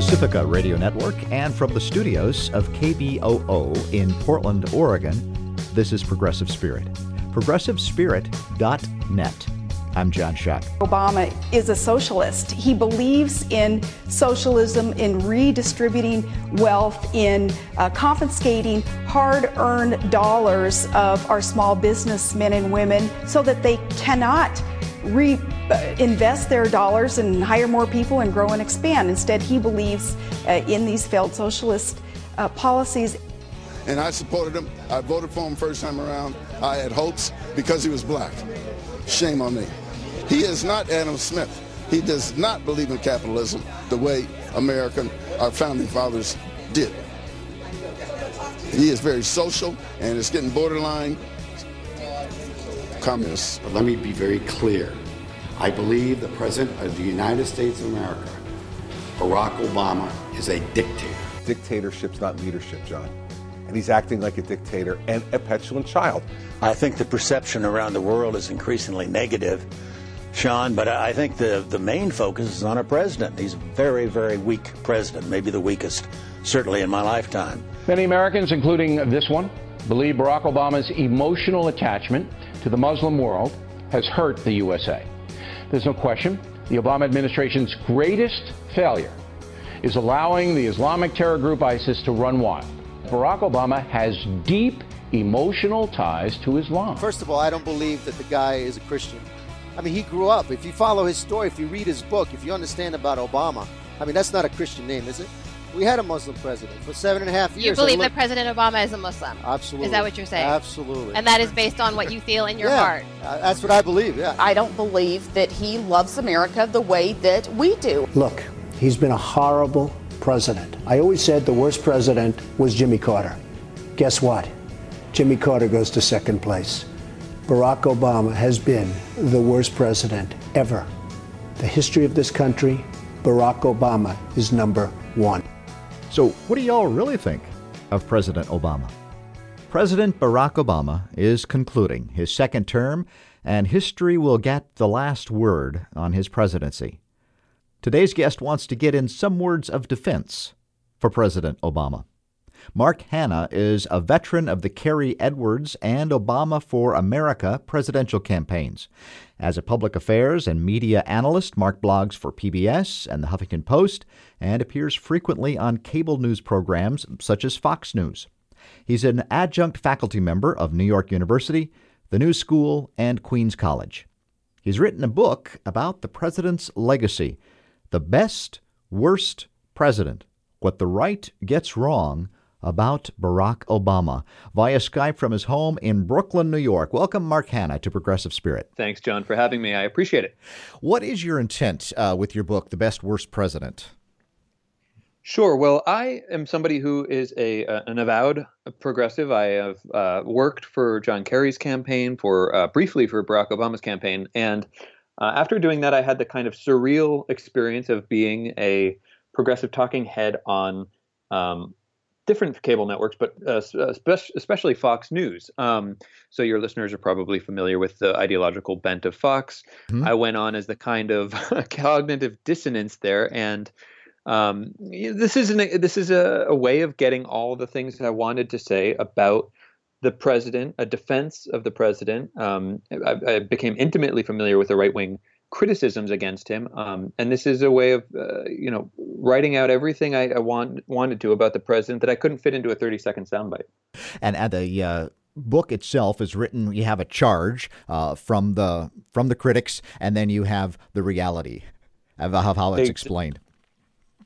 Pacifica Radio Network and from the studios of KBOO in Portland, Oregon, this is Progressive Spirit. ProgressiveSpirit.net. I'm John Shuck. Obama is a socialist. He believes in socialism, in redistributing wealth, in uh, confiscating hard earned dollars of our small businessmen and women so that they cannot reinvest uh, their dollars and hire more people and grow and expand. Instead, he believes uh, in these failed socialist uh, policies. And I supported him. I voted for him first time around. I had hopes because he was black. Shame on me. He is not Adam Smith. He does not believe in capitalism the way American, our founding fathers did. He is very social and it's getting borderline communist. But let me be very clear. I believe the President of the United States of America, Barack Obama, is a dictator. Dictatorship's not leadership, John. And he's acting like a dictator and a petulant child. I think the perception around the world is increasingly negative Sean, but I think the, the main focus is on our president. He's a very, very weak president, maybe the weakest, certainly in my lifetime. Many Americans, including this one, believe Barack Obama's emotional attachment to the Muslim world has hurt the USA. There's no question the Obama administration's greatest failure is allowing the Islamic terror group ISIS to run wild. Barack Obama has deep emotional ties to Islam. First of all, I don't believe that the guy is a Christian. I mean, he grew up. If you follow his story, if you read his book, if you understand about Obama, I mean, that's not a Christian name, is it? We had a Muslim president for seven and a half years. You believe that President Obama is a Muslim? Absolutely. Is that what you're saying? Absolutely. And that is based on what you feel in your yeah, heart? Uh, that's what I believe, yeah. I don't believe that he loves America the way that we do. Look, he's been a horrible president. I always said the worst president was Jimmy Carter. Guess what? Jimmy Carter goes to second place. Barack Obama has been the worst president ever. The history of this country, Barack Obama is number one. So, what do y'all really think of President Obama? President Barack Obama is concluding his second term, and history will get the last word on his presidency. Today's guest wants to get in some words of defense for President Obama. Mark Hannah is a veteran of the Kerry Edwards and Obama for America presidential campaigns. As a public affairs and media analyst, Mark blogs for PBS and the Huffington Post and appears frequently on cable news programs such as Fox News. He's an adjunct faculty member of New York University, the New School, and Queens College. He's written a book about the president's legacy The Best, Worst President What the Right Gets Wrong about Barack Obama via Skype from his home in Brooklyn, New York. Welcome, Mark Hannah, to Progressive Spirit. Thanks, John, for having me. I appreciate it. What is your intent uh, with your book, The Best Worst President? Sure. Well, I am somebody who is a uh, an avowed progressive. I have uh, worked for John Kerry's campaign, for uh, briefly for Barack Obama's campaign, and uh, after doing that, I had the kind of surreal experience of being a progressive talking head on um, different cable networks, but uh, uh especially Fox News. Um, so your listeners are probably familiar with the ideological bent of Fox. Mm-hmm. I went on as the kind of cognitive dissonance there, and um, this is an, this is a, a, way of getting all the things that I wanted to say about the president, a defense of the president. Um, I, I, became intimately familiar with the right wing criticisms against him. Um, and this is a way of, uh, you know, writing out everything I, I, want, wanted to about the president that I couldn't fit into a 30 second soundbite. And at the uh, book itself is written, you have a charge uh, from the from the critics, and then you have the reality of how it's explained.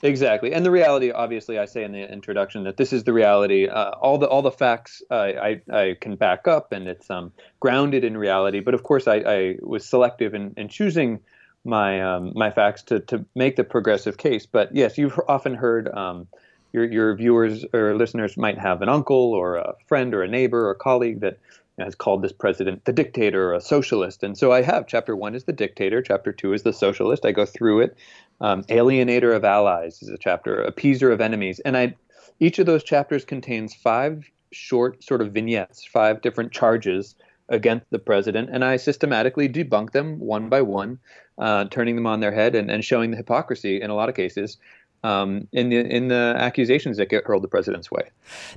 Exactly, and the reality, obviously, I say in the introduction that this is the reality. Uh, all the all the facts uh, I I can back up, and it's um, grounded in reality. But of course, I, I was selective in, in choosing my um, my facts to to make the progressive case. But yes, you've often heard um, your your viewers or listeners might have an uncle or a friend or a neighbor or a colleague that has called this president the dictator or a socialist. And so I have chapter one is the dictator, chapter two is the socialist. I go through it. Um, Alienator of allies is a chapter, appeaser of enemies. And I each of those chapters contains five short sort of vignettes, five different charges against the president, and I systematically debunk them one by one, uh, turning them on their head and, and showing the hypocrisy in a lot of cases um, in the in the accusations that get hurled the president's way.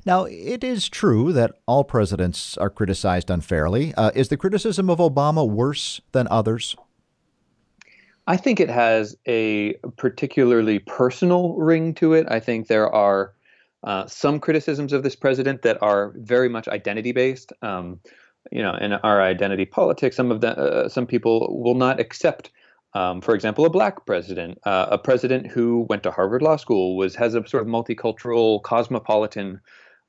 Now, it is true that all presidents are criticized unfairly. Uh, is the criticism of Obama worse than others? I think it has a particularly personal ring to it. I think there are uh, some criticisms of this president that are very much identity based. Um, you know, in our identity politics, some of the uh, some people will not accept um, for example, a black president, uh, a president who went to Harvard Law School, was has a sort of multicultural, cosmopolitan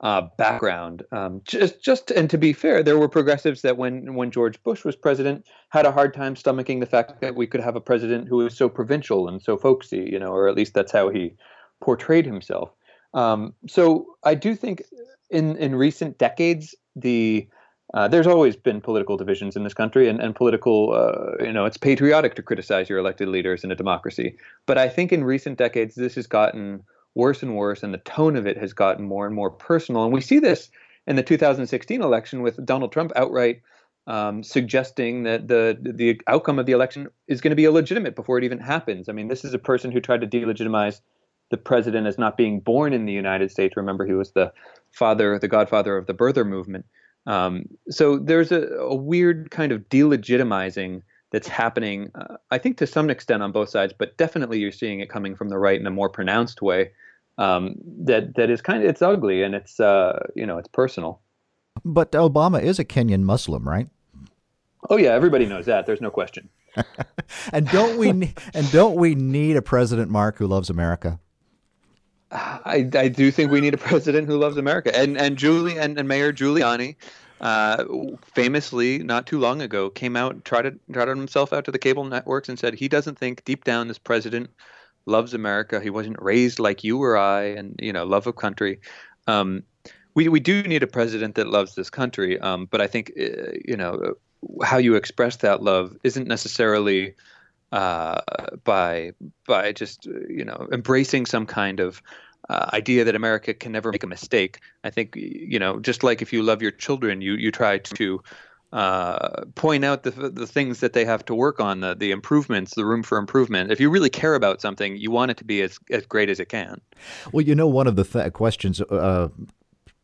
uh, background. Um, just, just, and to be fair, there were progressives that when when George Bush was president had a hard time stomaching the fact that we could have a president who was so provincial and so folksy, you know, or at least that's how he portrayed himself. Um, so I do think in in recent decades the uh, there's always been political divisions in this country, and, and political, uh, you know, it's patriotic to criticize your elected leaders in a democracy. But I think in recent decades, this has gotten worse and worse, and the tone of it has gotten more and more personal. And we see this in the 2016 election with Donald Trump outright um, suggesting that the the outcome of the election is going to be illegitimate before it even happens. I mean, this is a person who tried to delegitimize the president as not being born in the United States. Remember, he was the father, the godfather of the birther movement. Um, so there's a, a, weird kind of delegitimizing that's happening, uh, I think to some extent on both sides, but definitely you're seeing it coming from the right in a more pronounced way. Um, that that is kind of it's ugly and it's uh, you know it's personal. But Obama is a Kenyan Muslim, right? Oh yeah, everybody knows that. There's no question. and don't we and don't we need a president, Mark, who loves America? I, I do think we need a president who loves America. And and Julie and, and Mayor Giuliani, uh, famously not too long ago, came out trotted trotted himself out to the cable networks and said he doesn't think deep down this president loves America. He wasn't raised like you or I, and you know, love of country. Um, we we do need a president that loves this country. Um, but I think uh, you know how you express that love isn't necessarily uh, by by just you know embracing some kind of uh, idea that America can never make a mistake. I think you know just like if you love your children, you you try to uh, point out the the things that they have to work on, the the improvements, the room for improvement. If you really care about something, you want it to be as as great as it can. Well, you know, one of the th- questions uh,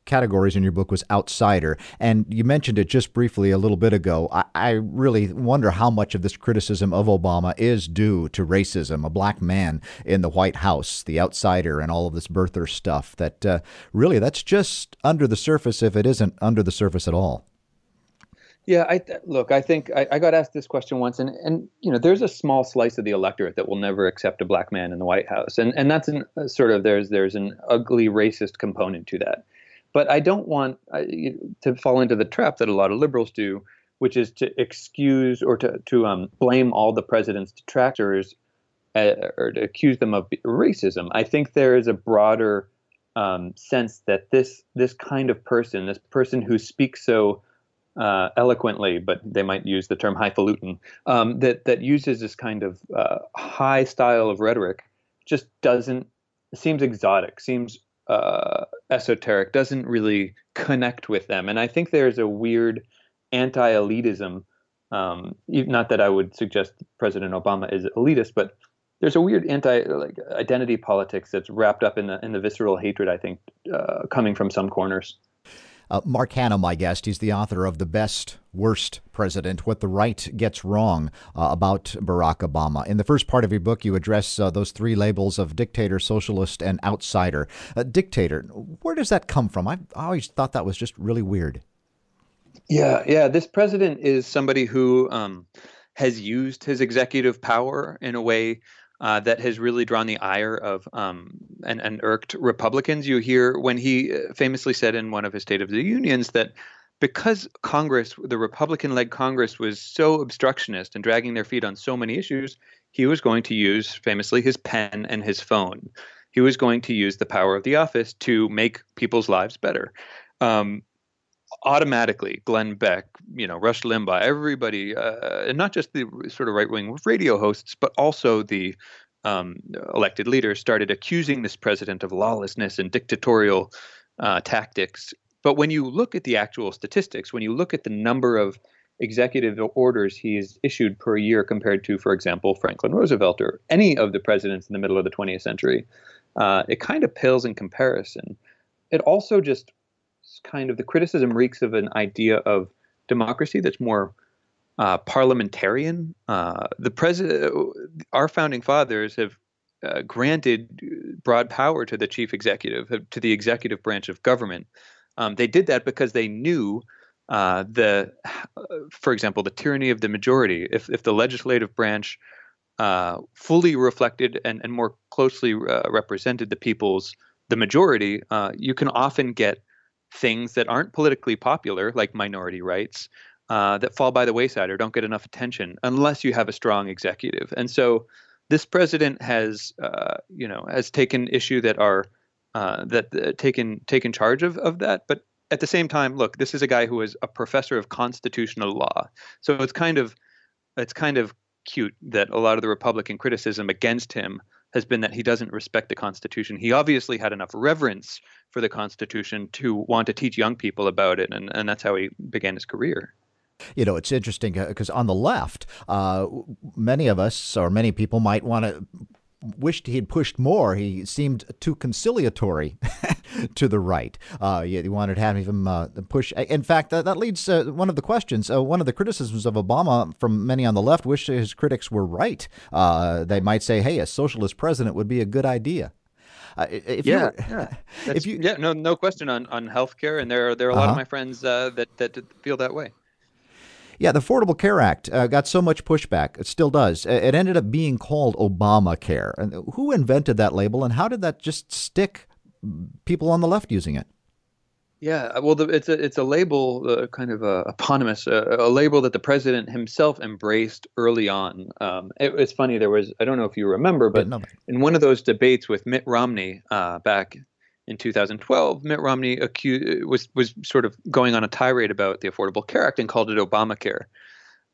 categories in your book was outsider. And you mentioned it just briefly a little bit ago. I, I, really wonder how much of this criticism of Obama is due to racism, a black man in the White House, the outsider, and all of this birther stuff. That uh, really, that's just under the surface if it isn't under the surface at all. Yeah, I look. I think I, I, got asked this question once, and and you know, there's a small slice of the electorate that will never accept a black man in the White House, and and that's an, uh, sort of there's there's an ugly racist component to that. But I don't want to fall into the trap that a lot of liberals do, which is to excuse or to, to um, blame all the president's detractors uh, or to accuse them of racism. I think there is a broader um, sense that this this kind of person, this person who speaks so uh, eloquently, but they might use the term highfalutin, um, that that uses this kind of uh, high style of rhetoric, just doesn't seems exotic, seems uh, esoteric doesn't really connect with them. And I think there's a weird anti elitism. Um, not that I would suggest President Obama is elitist, but there's a weird anti like identity politics that's wrapped up in the in the visceral hatred. I think uh, coming from some corners. Uh, Mark Hannah, my guest, he's the author of The Best Worst President What the Right Gets Wrong uh, about Barack Obama. In the first part of your book, you address uh, those three labels of dictator, socialist, and outsider. Uh, dictator, where does that come from? I always thought that was just really weird. Yeah, yeah. This president is somebody who um, has used his executive power in a way uh, that has really drawn the ire of um, and, and irked Republicans. You hear when he uh, famously said in one of his State of the Unions that because Congress, the Republican led Congress, was so obstructionist and dragging their feet on so many issues, he was going to use famously his pen and his phone. He was going to use the power of the office to make people's lives better. Um, automatically Glenn Beck, you know, Rush Limbaugh, everybody, uh, and not just the sort of right wing radio hosts, but also the um, elected leaders started accusing this president of lawlessness and dictatorial uh, tactics. But when you look at the actual statistics, when you look at the number of executive orders he has issued per year compared to, for example, Franklin Roosevelt or any of the presidents in the middle of the 20th century, uh, it kind of pales in comparison. It also just kind of the criticism reeks of an idea of democracy that's more uh, parliamentarian. Uh, the president, our founding fathers have uh, granted broad power to the chief executive, uh, to the executive branch of government. Um, they did that because they knew uh, the, for example, the tyranny of the majority. If if the legislative branch uh, fully reflected and, and more closely represented the people's the majority, you can often get things that aren't politically popular, like minority rights, uh, that fall by the wayside or don't get enough attention unless you have a strong executive. And so, this president has, uh, you know, has taken issue that are uh, that uh, taken taken charge of of that. But at the same time, look, this is a guy who is a professor of constitutional law, so it's kind of it's kind of cute that a lot of the Republican criticism against him has been that he doesn't respect the Constitution. He obviously had enough reverence for the Constitution to want to teach young people about it, and, and that's how he began his career. You know, it's interesting because uh, on the left, uh, many of us or many people might want to wished he had pushed more. He seemed too conciliatory to the right. Uh, you, wanted to have him uh, push. In fact, that, that leads uh, one of the questions. Uh, one of the criticisms of Obama from many on the left wish his critics were right. Uh, they might say, "Hey, a socialist president would be a good idea." Uh, if yeah, you, yeah. if you, yeah, no, no question on on healthcare, and there are there are a lot uh-huh. of my friends that that feel that way. Yeah, the Affordable Care Act uh, got so much pushback. It still does. It ended up being called Obamacare. And who invented that label, and how did that just stick? People on the left using it. Yeah, well, the, it's a it's a label, uh, kind of a eponymous, uh, a label that the president himself embraced early on. Um, it, it's funny. There was I don't know if you remember, but in one of those debates with Mitt Romney uh, back in 2012, Mitt Romney accused, was was sort of going on a tirade about the Affordable Care Act and called it Obamacare.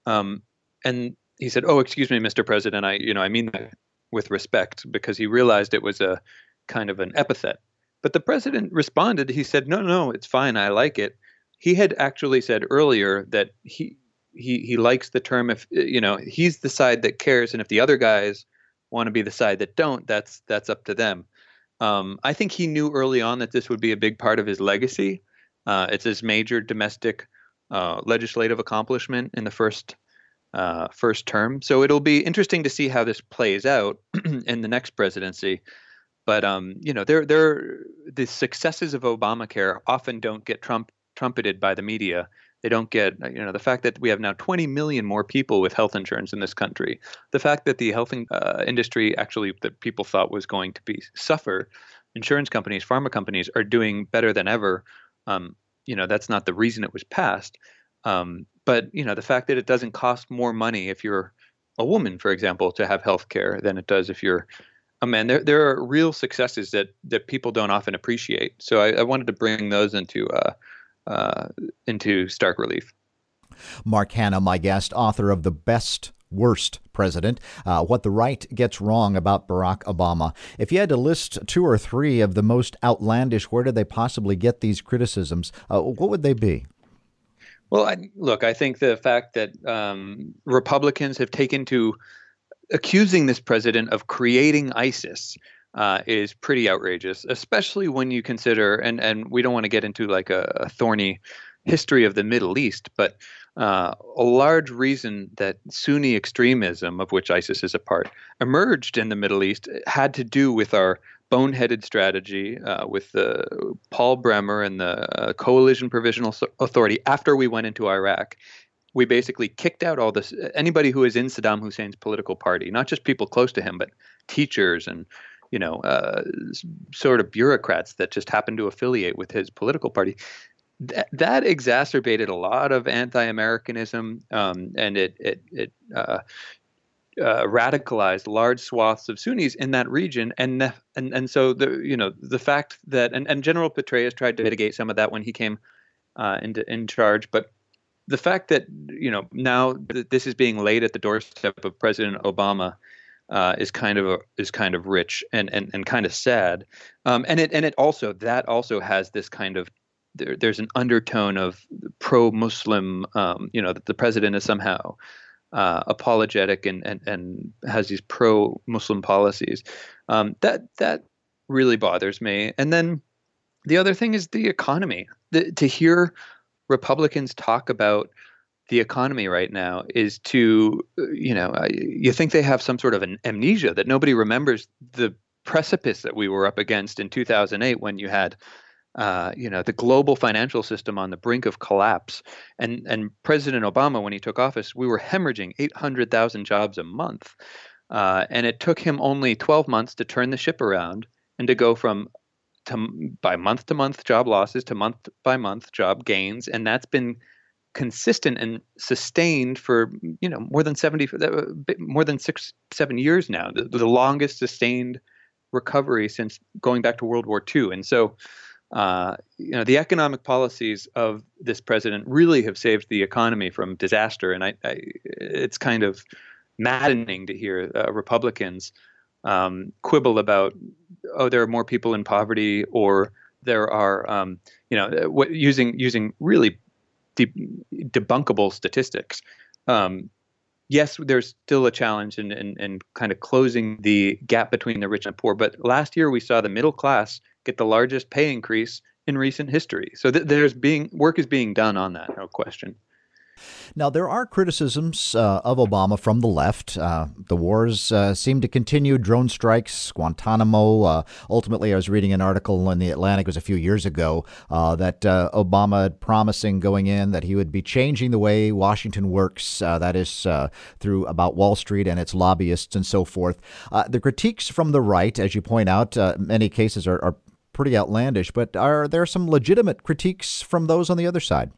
Um, and he said, "Oh, excuse me, Mr. President. I, you know, I mean that with respect because he realized it was a kind of an epithet." But the president responded. He said, "No, no, it's fine. I like it." He had actually said earlier that he he he likes the term if you know he's the side that cares, and if the other guys want to be the side that don't, that's that's up to them. Um, I think he knew early on that this would be a big part of his legacy. Uh, it's his major domestic uh, legislative accomplishment in the first uh, first term. So it'll be interesting to see how this plays out in the next presidency. But um, you know, there there the successes of Obamacare often don't get trump trumpeted by the media they don't get you know the fact that we have now 20 million more people with health insurance in this country the fact that the health uh, industry actually that people thought was going to be suffer insurance companies pharma companies are doing better than ever. Um, you know that's not the reason it was passed. Um, but you know the fact that it doesn't cost more money if you're a woman for example to have health care than it does if you're a man. There there are real successes that that people don't often appreciate. So i, I wanted to bring those into uh, uh, into stark relief. Mark Hannah, my guest, author of The Best Worst President, uh, What the Right Gets Wrong About Barack Obama. If you had to list two or three of the most outlandish, where did they possibly get these criticisms? Uh, what would they be? Well, I, look, I think the fact that um, Republicans have taken to accusing this president of creating ISIS uh, is pretty outrageous, especially when you consider and and we don't want to get into like a, a thorny history of the Middle East, but uh, a large reason that Sunni extremism, of which ISIS is a part, emerged in the Middle East had to do with our boneheaded strategy uh, with the Paul Bremer and the uh, Coalition Provisional Authority after we went into Iraq. We basically kicked out all this anybody who is in Saddam Hussein's political party, not just people close to him, but teachers and you know, uh, sort of bureaucrats that just happened to affiliate with his political party. That, that exacerbated a lot of anti-Americanism, um, and it it it uh, uh, radicalized large swaths of Sunnis in that region, and and and so the you know the fact that and, and General Petraeus tried to mitigate some of that when he came uh, into in charge, but the fact that you know now this is being laid at the doorstep of President Obama uh, is kind of a, is kind of rich and and, and kind of sad, um, and it and it also that also has this kind of there, there's an undertone of pro-Muslim, um, you know, that the president is somehow uh, apologetic and, and and has these pro-Muslim policies. Um, that that really bothers me. And then the other thing is the economy. The, to hear Republicans talk about the economy right now is to, you know, you think they have some sort of an amnesia that nobody remembers the precipice that we were up against in 2008 when you had uh, you know the global financial system on the brink of collapse. And and president obama when he took office we were hemorrhaging 800000 jobs a month uh, and it took him only 12 months to turn the ship around and to go from to by month to month job losses to month by month job gains. And that's been consistent and sustained for you know more than 70 uh, more than 6 7 years now the, the longest sustained recovery since going back to World War II and so uh, you know the economic policies of this president really have saved the economy from disaster. And I, I it's kind of maddening to hear uh, Republicans um, quibble about oh there are more people in poverty or there are um, you know uh, using using really de- debunkable statistics. Um, yes, there's still a challenge in, in, in kind of closing the gap between the rich and the poor. But last year we saw the middle class get the largest pay increase in recent history. So th- there's being work is being done on that, no question. Now, there are criticisms uh, of Obama from the left. Uh, the wars uh, seem to continue, drone strikes, Guantanamo. Uh, ultimately, I was reading an article in The Atlantic, was a few years ago, uh, that uh, Obama had promising going in that he would be changing the way Washington works, that is, through about Wall Street and its lobbyists and so forth. the critiques from the right, as you point out, many cases are, are pretty outlandish, but are there some legitimate critiques from those on the other side?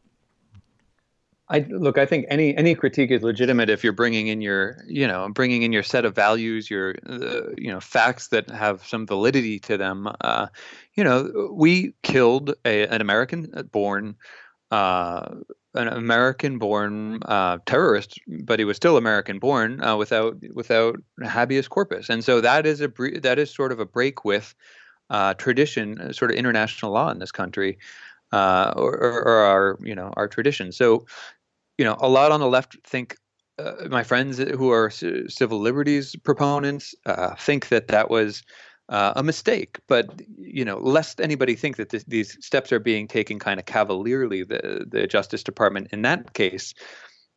I look. I think any any critique is legitimate if you're bringing in your you know bringing in your set of values, your uh, you know facts that have some validity to them. Uh, you know, we killed a, an American-born. Uh, an American-born uh, terrorist, but he was still American-born uh, without without habeas corpus, and so that is a that is sort of a break with uh, tradition, sort of international law in this country uh, or, or, our you know our tradition. So, you know, a lot on the left think. Uh, my friends who are civil liberties proponents uh, think that that was uh, a mistake, but you know, lest anybody think that this, these steps are being taken kind of cavalierly, the the Justice Department in that case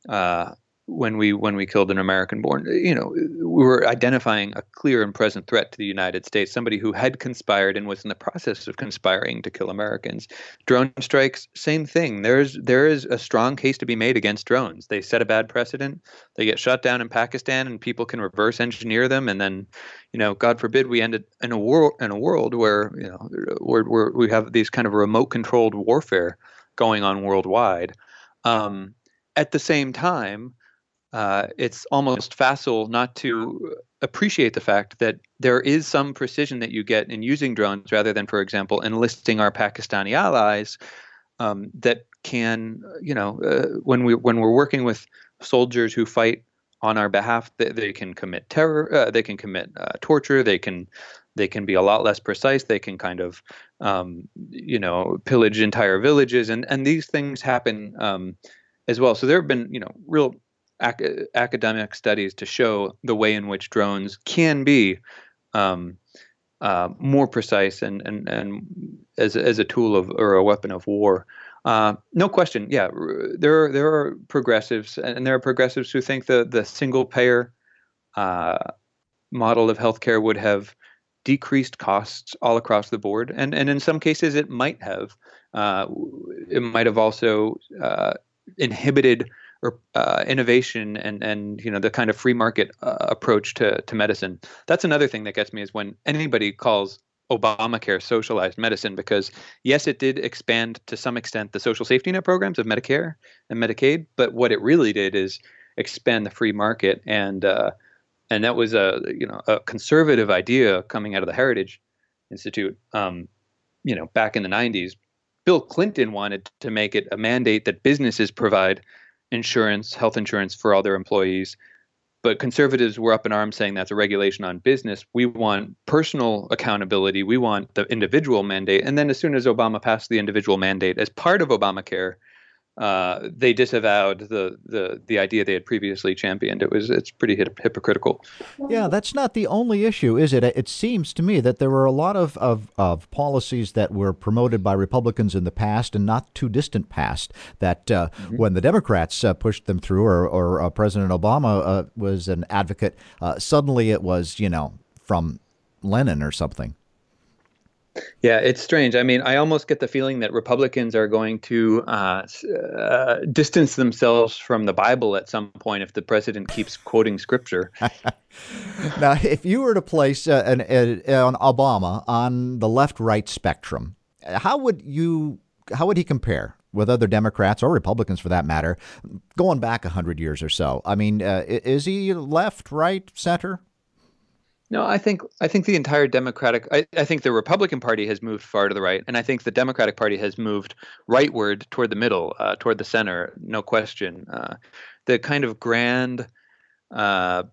uh, when we when we killed an American born, you know, we were identifying a clear and present threat to the United States, somebody who had conspired and was in the process of conspiring to kill Americans. Drone strikes, same thing. There's there is a strong case to be made against drones. They set a bad precedent. They get shut down in Pakistan, and people can reverse engineer them, and then, you know, God forbid we ended in a world in a world where you know where, where we have these kind of remote controlled warfare going on worldwide. Um, at the same time uh, it's almost facile not to appreciate the fact that there is some precision that you get in using drones rather than, for example, enlisting our Pakistani allies um, that can, you know, uh, when we when we're working with soldiers who fight on our behalf, they, they can commit terror, uh, they can commit uh, torture, they can they can be a lot less precise. They can kind of, um, you know, pillage entire villages, and and these things happen um, as well. So there have been, you know, real ac- academic studies to show the way in which drones can be um, uh, more precise and, and, and as, as a tool of or a weapon of war. Uh, no question. Yeah, there are, there are progressives, and there are progressives who think the the single payer uh, model of healthcare would have decreased costs all across the board, and and in some cases it might have. Uh, it might have also uh, inhibited uh, innovation and and you know the kind of free market uh, approach to to medicine. That's another thing that gets me is when anybody calls Obamacare socialized medicine because yes, it did expand to some extent the social safety net programs of Medicare and Medicaid, but what it really did is expand the free market and uh, and that was a you know a conservative idea coming out of the Heritage Institute. Um, you know, back in the '90s, Bill Clinton wanted to make it a mandate that businesses provide insurance, health insurance for all their employees. But conservatives were up in arms saying that's a regulation on business. We want personal accountability. We want the individual mandate. And then as soon as Obama passed the individual mandate as part of Obamacare, uh, they disavowed the, the the idea they had previously championed. It was it's pretty hip- hypocritical. Yeah, that's not the only issue, is it? It seems to me that there were a lot of, of, of policies that were promoted by Republicans in the past and not too distant past that uh, mm-hmm. when the Democrats uh, pushed them through or, or uh, President Obama uh, was an advocate, uh, suddenly it was, you know, from Lenin or something. Yeah, it's strange. I mean, I almost get the feeling that Republicans are going to uh, uh, distance themselves from the Bible at some point if the president keeps quoting scripture. now, if you were to place uh, an, an, Obama on the left-right spectrum, how would you how would he compare with other Democrats or Republicans for that matter, going back hundred years or so? I mean, uh, is he left, right, center? No, I think I think the entire Democratic I, I, think the Republican Party has moved far to the right, and I think the Democratic Party has moved rightward toward the middle, uh, toward the center, no question. Uh, the kind of grand uh,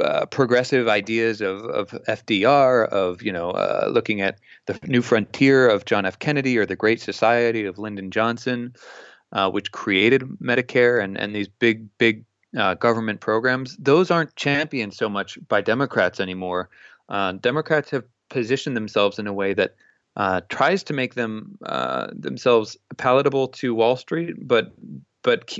uh progressive ideas of, of FDR, of you know, uh, looking at the new frontier of John F. Kennedy or the Great Society of Lyndon Johnson, uh, which created Medicare and and these big big uh, government programs, those aren't championed so much by Democrats anymore. Uh, Democrats have positioned themselves in a way that uh, tries to make them uh, themselves palatable to Wall Street, but but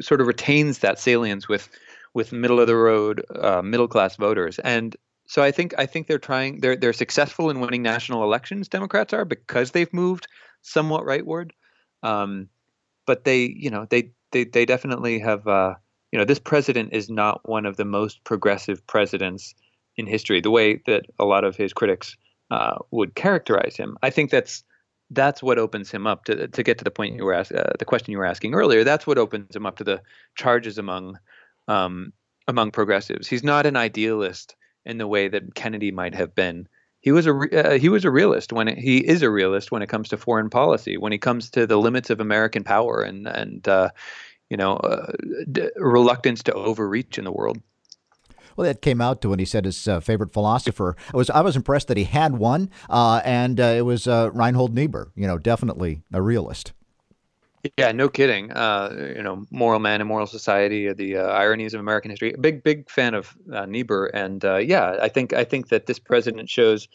sort of retains that salience with with middle of the road uh, middle class voters. And so I think I think they're trying they're they're successful in winning national elections. Democrats are because they've moved somewhat rightward. Um, but they you know they they they definitely have you know, this president is not one of the most progressive presidents in history, the way that a lot of his critics uh, would characterize him. I think that's that's what opens him up to to get to the point you were asking, uh, the question you were asking earlier. That's what opens him up to the charges among um, among progressives. He's not an idealist in the way that Kennedy might have been. He was a uh, he was a realist when it, he is a realist when it comes to foreign policy. When he comes to the limits of American power and and uh, you know, uh, d- reluctance to overreach in the world. Well, that came out to when he said his uh, favorite philosopher. I was I was impressed that he had one, uh, and uh, it was uh, Reinhold Niebuhr. You know, definitely a realist. Yeah, no kidding. Uh, you know, Moral Man and Moral Society, the uh, ironies of American history. Big, big fan of Niebuhr, and yeah, I think I think that this president shows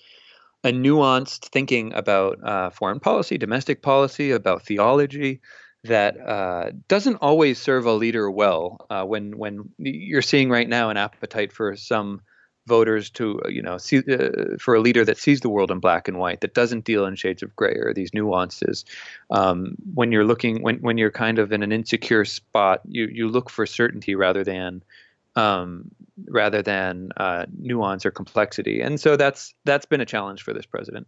a nuanced thinking about foreign policy, domestic policy, about theology that uh, doesn't always serve a leader well. Uh, when when you're seeing right now an appetite for some voters to uh, you know see uh, for a leader that sees the world in black and white, that doesn't deal in shades of gray or these nuances. Um, when you're looking when when you're kind of in an insecure spot, you you look for certainty rather than um, rather than uh, nuance or complexity, and so that's that's been a challenge for this president.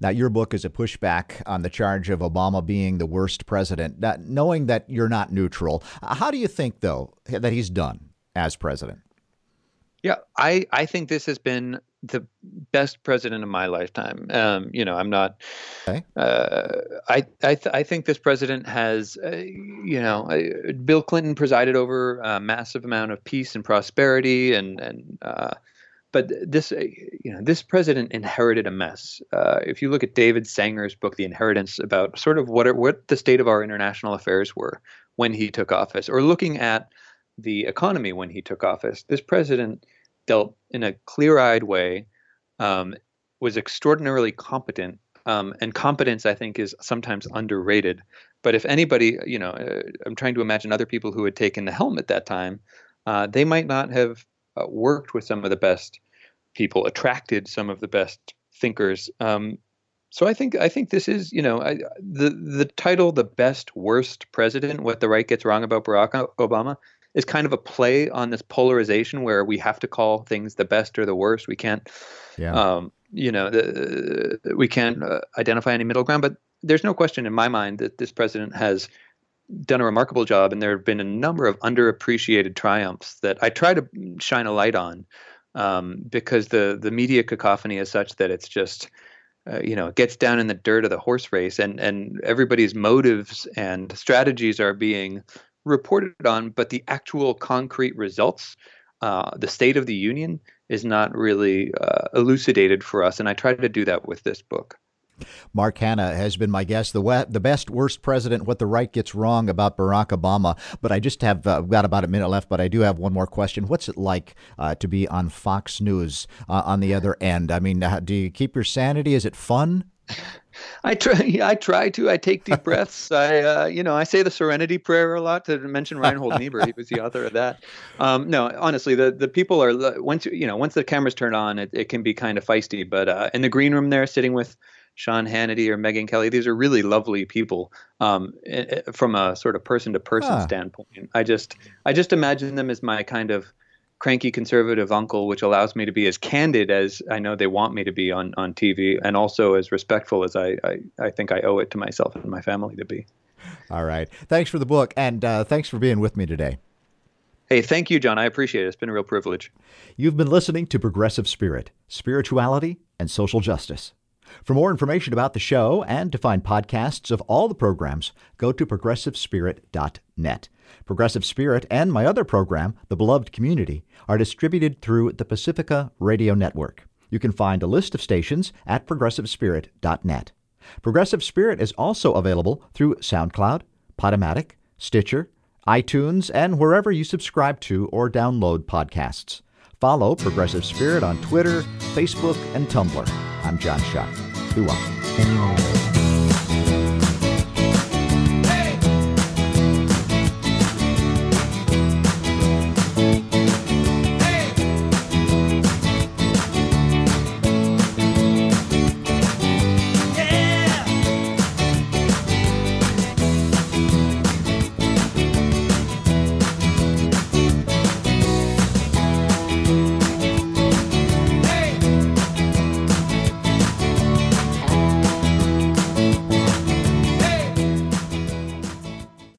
Now, your book is a pushback on the charge of Obama being the worst president. knowing that you're not neutral, how do you think, though, that he's done as president? Yeah, I, I think this has been the best president of my lifetime. Um, you know, I'm not. Okay. Uh, I I, th- I think this president has, uh, you know, uh, Bill Clinton presided over a massive amount of peace and prosperity, and and uh, but this uh, you know this president inherited a mess. Uh, if you look at David Sanger's book, The Inheritance, about sort of what what the state of our international affairs were when he took office, or looking at the economy when he took office, this president dealt in a clear-eyed way, um, was extraordinarily competent, um, and competence I think is sometimes underrated. But if anybody, you know, uh, I'm trying to imagine other people who had taken the helm at that time, uh, they might not have uh, worked with some of the best people, attracted some of the best thinkers. Um, so I think I think this is you know I, the the title the best worst president what the right gets wrong about Barack Obama is kind of a play on this polarization where we have to call things the best or the worst. We can't, yeah. um, you know, the, we can't uh, identify any middle ground. But there's no question in my mind that this president has done a remarkable job, and there have been a number of underappreciated triumphs that I try to shine a light on um, because the the media cacophony is such that it's just uh, you know it gets down in the dirt of the horse race and and everybody's motives and strategies are being reported on but the actual concrete results uh, the state of the union is not really uh, elucidated for us and i try to do that with this book Mark Hannah has been my guest. The we- the best worst president, what the right gets wrong about Barack Obama. But I just have uh, got about a minute left. But I do have one more question. What's it like uh, to be on Fox News uh, on the other end? I mean, do you keep your sanity? Is it fun? I try. I try to. I take deep breaths. I, uh, you know, I say the Serenity Prayer a lot to mention Reinhold Niebuhr. He was the author of that. Um, no, honestly, the the people are once you know once the cameras turn on, it, it can be kind of feisty. But uh, in the green room there, sitting with Sean Hannity or Megyn Kelly, these are really lovely people. Um, from a sort of person to person standpoint, I just I just imagine them as my kind of cranky conservative uncle, which allows me to be as candid as I know they want me to be on, on TV, and also as respectful as I, I, I think I owe it to myself and my family to be. All right. Thanks for the book, and uh, thanks for being with me today. Hey, thank you, John. I appreciate it. It's been a real privilege. You've been listening to Progressive Spirit, Spirituality, and Social Justice. For more information about the show and to find podcasts of all the programs, go to progressivespirit.net. Progressive Spirit and my other program, The Beloved Community, are distributed through the Pacifica Radio Network. You can find a list of stations at progressivespirit.net. Progressive Spirit is also available through SoundCloud, Podomatic, Stitcher, iTunes, and wherever you subscribe to or download podcasts. Follow Progressive Spirit on Twitter, Facebook, and Tumblr. I'm John Shuck. Be well.